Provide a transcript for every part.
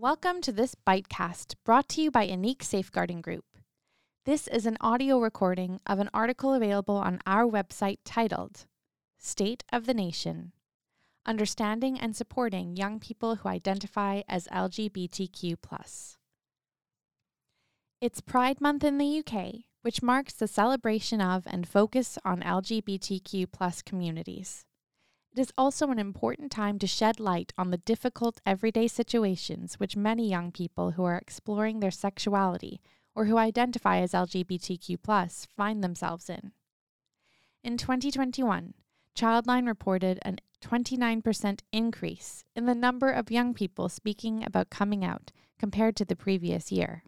Welcome to this Bitecast brought to you by Ineqe Safeguarding Group. This is an audio recording of an article available on our website titled State of the Nation Understanding and Supporting Young People Who Identify as LGBTQ. It's Pride Month in the UK, which marks the celebration of and focus on LGBTQ communities. It is also an important time to shed light on the difficult everyday situations which many young people who are exploring their sexuality or who identify as LGBTQ find themselves in. In 2021, Childline reported a 29% increase in the number of young people speaking about coming out compared to the previous year.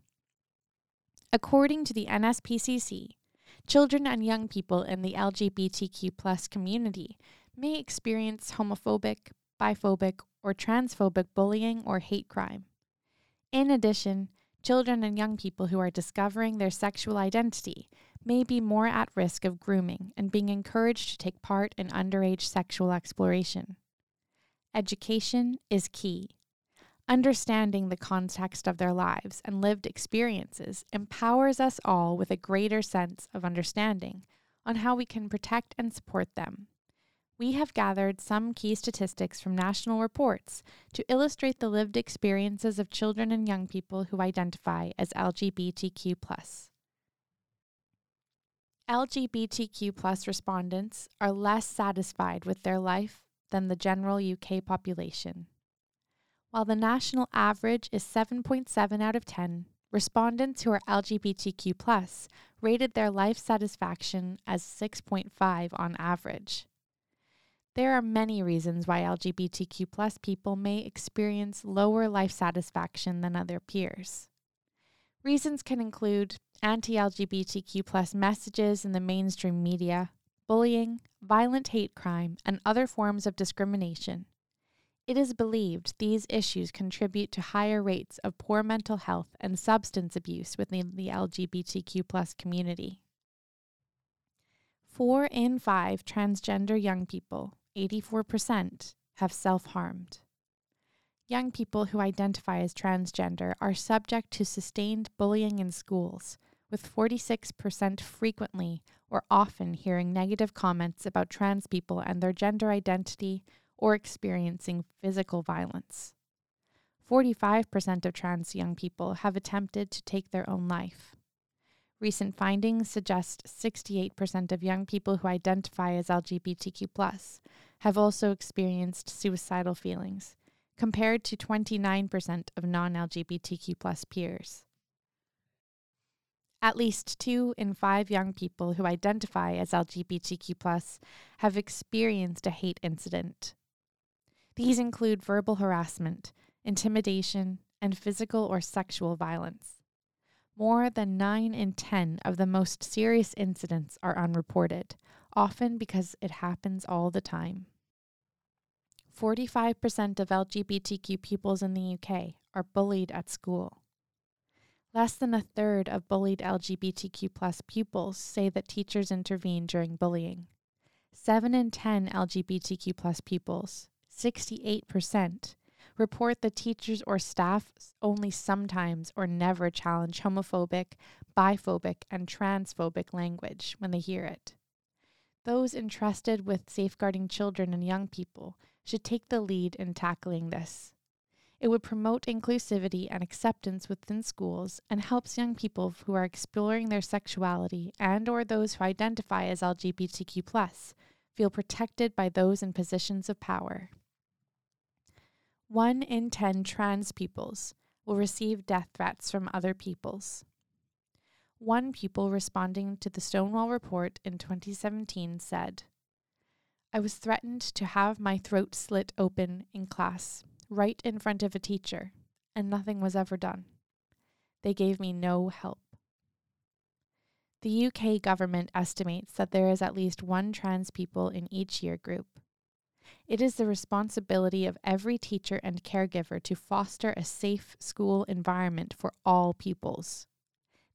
According to the NSPCC, children and young people in the LGBTQ community may experience homophobic, biphobic, or transphobic bullying or hate crime. In addition, children and young people who are discovering their sexual identity may be more at risk of grooming and being encouraged to take part in underage sexual exploration. Education is key. Understanding the context of their lives and lived experiences empowers us all with a greater sense of understanding on how we can protect and support them we have gathered some key statistics from national reports to illustrate the lived experiences of children and young people who identify as LGBTQ. LGBTQ respondents are less satisfied with their life than the general UK population. While the national average is 7.7 out of 10, respondents who are LGBTQ rated their life satisfaction as 6.5 on average. There are many reasons why LGBTQ plus people may experience lower life satisfaction than other peers. Reasons can include anti LGBTQ plus messages in the mainstream media, bullying, violent hate crime, and other forms of discrimination. It is believed these issues contribute to higher rates of poor mental health and substance abuse within the LGBTQ plus community. Four in five transgender young people 84% have self harmed. Young people who identify as transgender are subject to sustained bullying in schools, with 46% frequently or often hearing negative comments about trans people and their gender identity or experiencing physical violence. 45% of trans young people have attempted to take their own life. Recent findings suggest 68% of young people who identify as LGBTQ have also experienced suicidal feelings, compared to 29% of non LGBTQ peers. At least two in five young people who identify as LGBTQ have experienced a hate incident. These include verbal harassment, intimidation, and physical or sexual violence. More than 9 in 10 of the most serious incidents are unreported, often because it happens all the time. 45% of LGBTQ pupils in the UK are bullied at school. Less than a third of bullied LGBTQ plus pupils say that teachers intervene during bullying. 7 in 10 LGBTQ plus pupils, 68%, report that teachers or staff only sometimes or never challenge homophobic, biphobic, and transphobic language when they hear it. Those entrusted with safeguarding children and young people should take the lead in tackling this. It would promote inclusivity and acceptance within schools and helps young people who are exploring their sexuality and or those who identify as LGBTQ+ feel protected by those in positions of power. 1 in 10 trans peoples will receive death threats from other peoples. One pupil responding to the Stonewall report in 2017 said, I was threatened to have my throat slit open in class, right in front of a teacher, and nothing was ever done. They gave me no help. The UK government estimates that there is at least one trans people in each year group. It is the responsibility of every teacher and caregiver to foster a safe school environment for all pupils.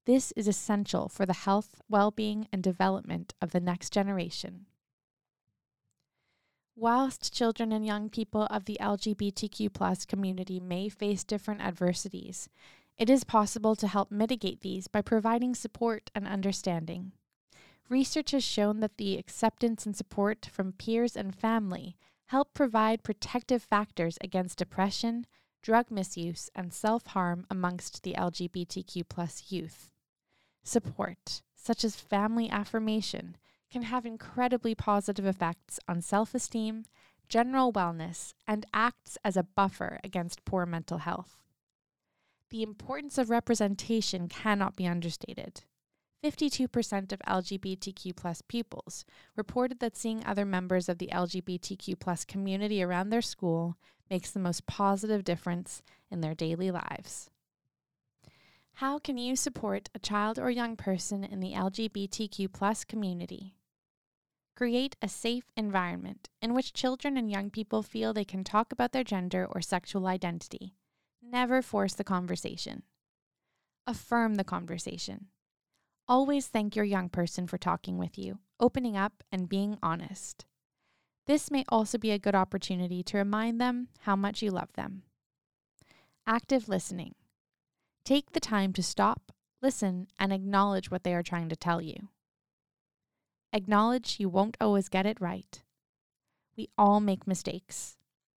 This is essential for the health, well being, and development of the next generation. Whilst children and young people of the LGBTQ community may face different adversities, it is possible to help mitigate these by providing support and understanding. Research has shown that the acceptance and support from peers and family help provide protective factors against depression, drug misuse, and self harm amongst the LGBTQ plus youth. Support, such as family affirmation, can have incredibly positive effects on self esteem, general wellness, and acts as a buffer against poor mental health. The importance of representation cannot be understated. 52% of LGBTQ plus pupils reported that seeing other members of the LGBTQ plus community around their school makes the most positive difference in their daily lives. How can you support a child or young person in the LGBTQ plus community? Create a safe environment in which children and young people feel they can talk about their gender or sexual identity. Never force the conversation. Affirm the conversation. Always thank your young person for talking with you, opening up, and being honest. This may also be a good opportunity to remind them how much you love them. Active listening. Take the time to stop, listen, and acknowledge what they are trying to tell you. Acknowledge you won't always get it right. We all make mistakes.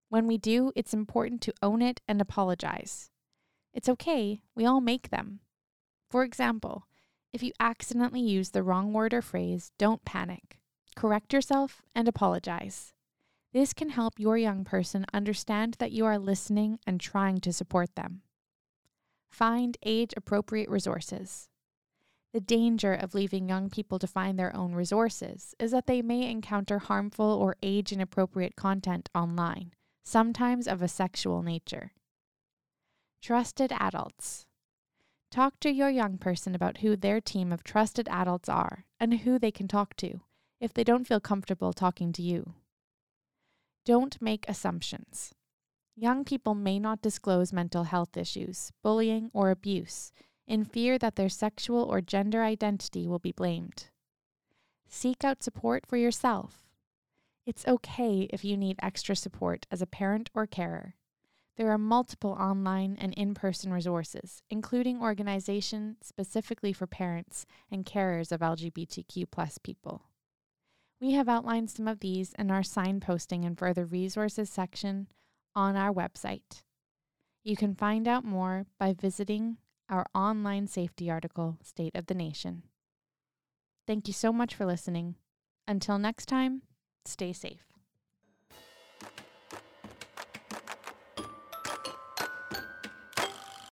When we do, it's important to own it and apologize. It's okay, we all make them. For example, if you accidentally use the wrong word or phrase, don't panic. Correct yourself and apologize. This can help your young person understand that you are listening and trying to support them. Find age appropriate resources. The danger of leaving young people to find their own resources is that they may encounter harmful or age inappropriate content online, sometimes of a sexual nature. Trusted adults. Talk to your young person about who their team of trusted adults are and who they can talk to if they don't feel comfortable talking to you. Don't make assumptions. Young people may not disclose mental health issues, bullying, or abuse in fear that their sexual or gender identity will be blamed. Seek out support for yourself. It's okay if you need extra support as a parent or carer. There are multiple online and in person resources, including organizations specifically for parents and carers of LGBTQ people. We have outlined some of these in our signposting and further resources section on our website. You can find out more by visiting our online safety article, State of the Nation. Thank you so much for listening. Until next time, stay safe.